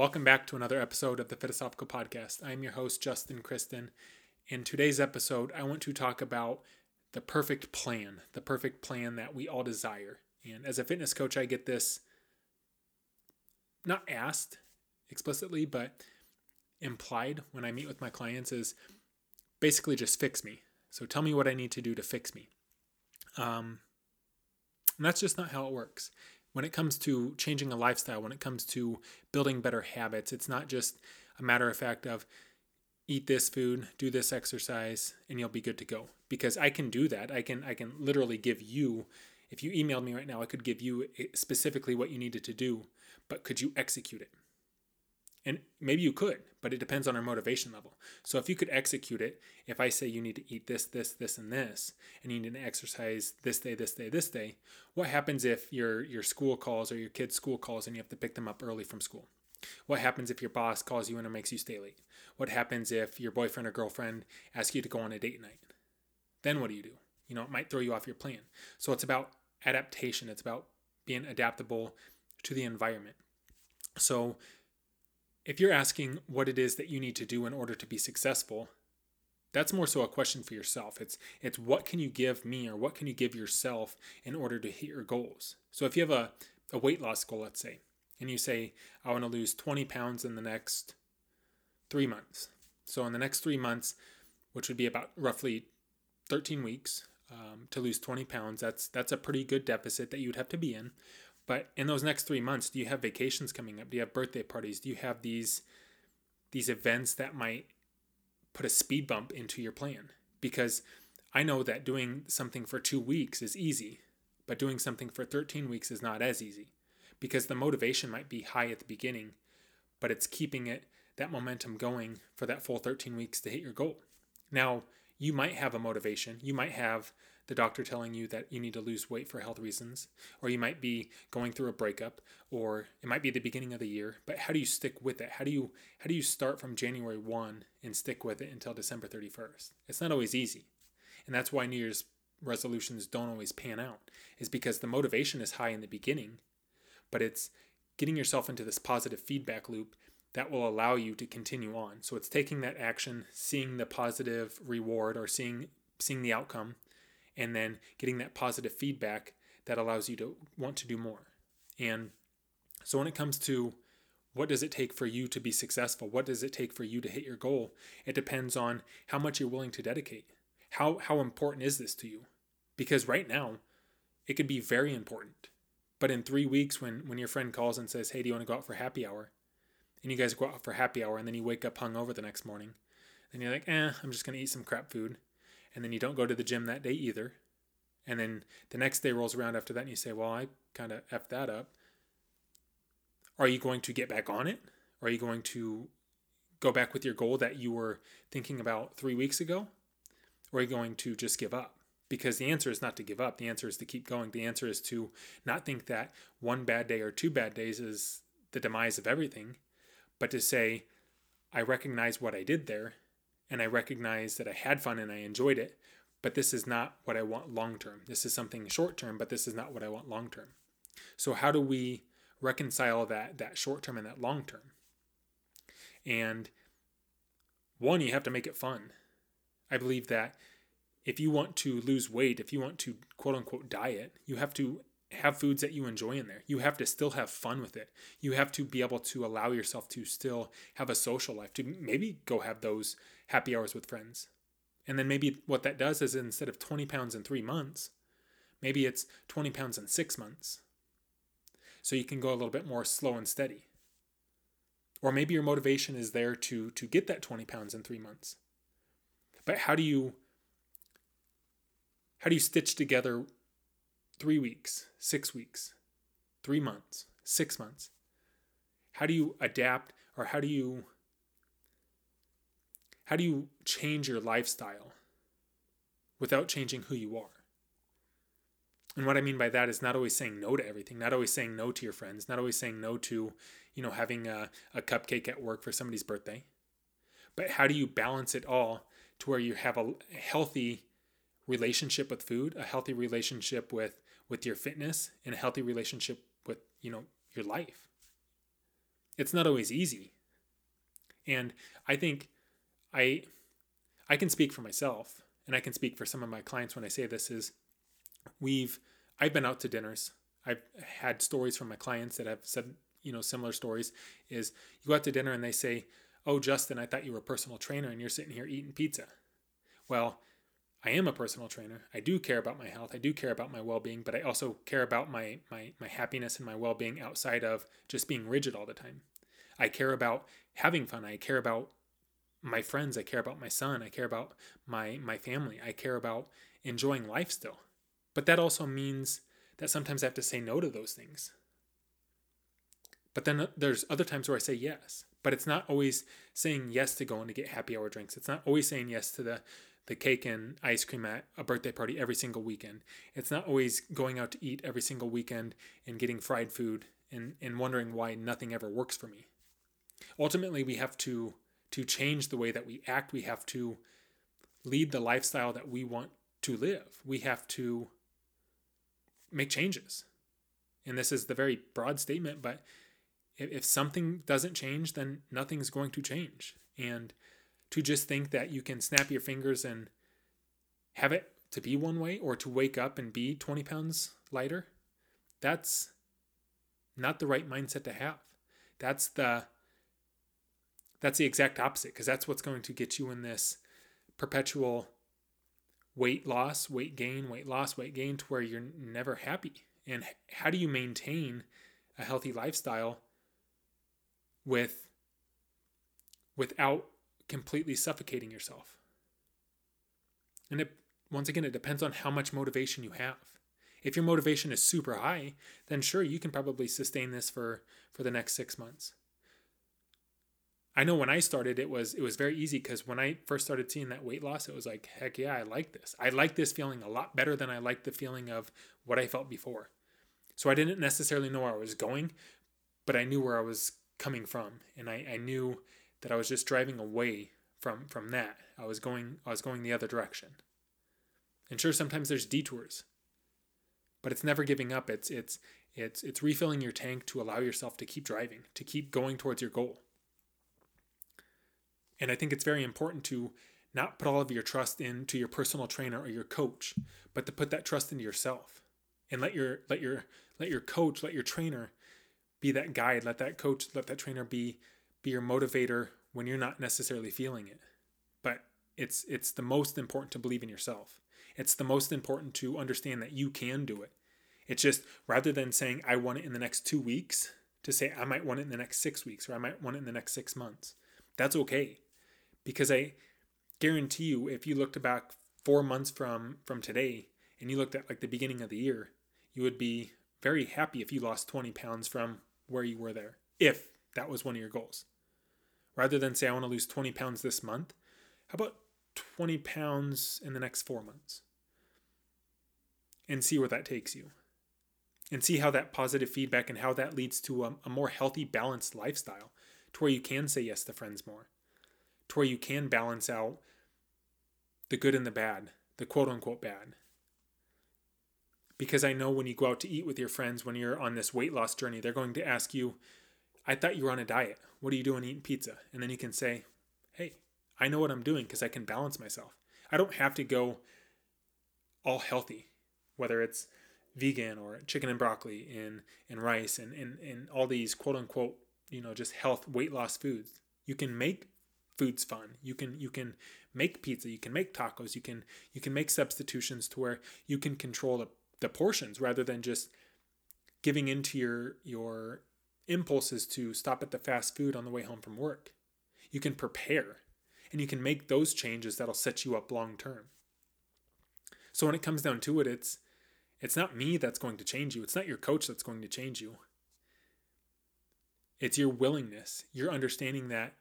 Welcome back to another episode of the Philosophical Podcast. I'm your host, Justin Kristen. In today's episode, I want to talk about the perfect plan, the perfect plan that we all desire. And as a fitness coach, I get this not asked explicitly, but implied when I meet with my clients is basically just fix me. So tell me what I need to do to fix me. Um, and that's just not how it works when it comes to changing a lifestyle, when it comes to building better habits, it's not just a matter of fact of eat this food, do this exercise, and you'll be good to go. Because I can do that. I can I can literally give you if you emailed me right now, I could give you eh, specifically what you needed to do, but could you execute it? And maybe you could, but it depends on our motivation level. So if you could execute it, if I say you need to eat this, this, this, and this, and you need to exercise this day, this day, this day, what happens if your your school calls or your kid's school calls and you have to pick them up early from school? What happens if your boss calls you and makes you stay late? What happens if your boyfriend or girlfriend asks you to go on a date night? Then what do you do? You know, it might throw you off your plan. So it's about adaptation. It's about being adaptable to the environment. So if you're asking what it is that you need to do in order to be successful, that's more so a question for yourself. It's it's what can you give me or what can you give yourself in order to hit your goals. So if you have a, a weight loss goal, let's say, and you say, I want to lose 20 pounds in the next three months. So in the next three months, which would be about roughly 13 weeks, um, to lose 20 pounds, that's that's a pretty good deficit that you would have to be in. But in those next three months, do you have vacations coming up? Do you have birthday parties? Do you have these these events that might put a speed bump into your plan? Because I know that doing something for two weeks is easy, but doing something for 13 weeks is not as easy because the motivation might be high at the beginning, but it's keeping it that momentum going for that full 13 weeks to hit your goal. Now, you might have a motivation. You might have the doctor telling you that you need to lose weight for health reasons, or you might be going through a breakup, or it might be the beginning of the year. But how do you stick with it? How do you how do you start from January 1 and stick with it until December 31st? It's not always easy. And that's why New Year's resolutions don't always pan out. Is because the motivation is high in the beginning, but it's getting yourself into this positive feedback loop that will allow you to continue on. So it's taking that action, seeing the positive reward or seeing seeing the outcome and then getting that positive feedback that allows you to want to do more. And so when it comes to what does it take for you to be successful? What does it take for you to hit your goal? It depends on how much you're willing to dedicate. How how important is this to you? Because right now, it could be very important. But in three weeks, when when your friend calls and says, "Hey, do you want to go out for happy hour?" and you guys go out for happy hour, and then you wake up hungover the next morning, and you're like, "Eh, I'm just gonna eat some crap food," and then you don't go to the gym that day either. And then the next day rolls around after that and you say, well, I kind of effed that up. Are you going to get back on it? Are you going to go back with your goal that you were thinking about three weeks ago? Or are you going to just give up? Because the answer is not to give up. The answer is to keep going. The answer is to not think that one bad day or two bad days is the demise of everything, but to say, I recognize what I did there and I recognize that I had fun and I enjoyed it, but this is not what I want long term. This is something short term, but this is not what I want long term. So how do we reconcile that that short term and that long term? And one, you have to make it fun. I believe that if you want to lose weight, if you want to quote unquote diet, you have to have foods that you enjoy in there. You have to still have fun with it. You have to be able to allow yourself to still have a social life, to maybe go have those happy hours with friends. And then maybe what that does is instead of 20 pounds in three months, maybe it's 20 pounds in six months. So you can go a little bit more slow and steady. Or maybe your motivation is there to, to get that 20 pounds in three months. But how do you how do you stitch together three weeks, six weeks, three months, six months? How do you adapt or how do you how do you change your lifestyle without changing who you are? And what I mean by that is not always saying no to everything, not always saying no to your friends, not always saying no to, you know, having a, a cupcake at work for somebody's birthday. But how do you balance it all to where you have a healthy relationship with food, a healthy relationship with with your fitness, and a healthy relationship with, you know, your life? it's not always easy. And I think I I can speak for myself and I can speak for some of my clients when I say this is we've I've been out to dinners. I've had stories from my clients that have said, you know, similar stories is you go out to dinner and they say, "Oh, Justin, I thought you were a personal trainer and you're sitting here eating pizza." Well, I am a personal trainer. I do care about my health. I do care about my well-being, but I also care about my my my happiness and my well-being outside of just being rigid all the time. I care about having fun. I care about my friends. I care about my son. I care about my my family. I care about enjoying life still. But that also means that sometimes I have to say no to those things. But then uh, there's other times where I say yes. But it's not always saying yes to going to get happy hour drinks. It's not always saying yes to the the cake and ice cream at a birthday party every single weekend. It's not always going out to eat every single weekend and getting fried food and, and wondering why nothing ever works for me. Ultimately, we have to to change the way that we act. We have to lead the lifestyle that we want to live. We have to make changes. And this is the very broad statement, but if, if something doesn't change, then nothing's going to change. And to just think that you can snap your fingers and have it to be one way or to wake up and be 20 pounds lighter, that's not the right mindset to have. That's the that's the exact opposite because that's what's going to get you in this perpetual weight loss, weight gain, weight loss, weight gain to where you're never happy. And how do you maintain a healthy lifestyle with without completely suffocating yourself. And it, once again, it depends on how much motivation you have. If your motivation is super high, then sure, you can probably sustain this for, for the next six months. I know when I started, it was it was very easy because when I first started seeing that weight loss, it was like, heck yeah, I like this. I like this feeling a lot better than I like the feeling of what I felt before. So I didn't necessarily know where I was going, but I knew where I was coming from, and I, I knew that I was just driving away from from that. I was going I was going the other direction. And sure sometimes there's detours. But it's never giving up. It's it's it's it's refilling your tank to allow yourself to keep driving, to keep going towards your goal. And I think it's very important to not put all of your trust into your personal trainer or your coach, but to put that trust into yourself. And let your let your let your coach, let your trainer be that guide, let that coach, let that trainer be be your motivator when you're not necessarily feeling it. But it's it's the most important to believe in yourself. It's the most important to understand that you can do it. It's just rather than saying I want it in the next 2 weeks to say I might want it in the next 6 weeks or I might want it in the next 6 months. That's okay. Because I guarantee you if you looked back 4 months from from today and you looked at like the beginning of the year, you would be very happy if you lost 20 pounds from where you were there. If that was one of your goals rather than say, I want to lose 20 pounds this month, how about 20 pounds in the next four months? And see where that takes you. And see how that positive feedback and how that leads to a, a more healthy, balanced lifestyle to where you can say yes to friends more, to where you can balance out the good and the bad, the quote unquote bad. Because I know when you go out to eat with your friends, when you're on this weight loss journey, they're going to ask you, I thought you were on a diet. What are you doing eating pizza? And then you can say, hey, I know what I'm doing because I can balance myself. I don't have to go all healthy, whether it's vegan or chicken and broccoli and, and rice and, and, and all these quote unquote, you know, just health weight loss foods. You can make foods fun. You can you can make pizza, you can make tacos, you can you can make substitutions to where you can control the, the portions rather than just giving into your your impulses to stop at the fast food on the way home from work. You can prepare and you can make those changes that'll set you up long term. So when it comes down to it, it's it's not me that's going to change you. It's not your coach that's going to change you. It's your willingness, your understanding that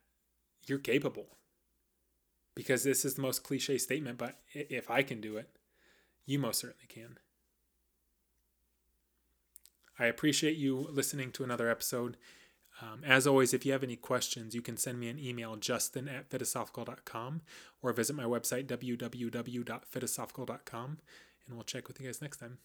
you're capable. Because this is the most cliche statement, but if I can do it, you most certainly can. I appreciate you listening to another episode. Um, as always, if you have any questions, you can send me an email, justin at philosophical.com, or visit my website, www.philosophical.com, and we'll check with you guys next time.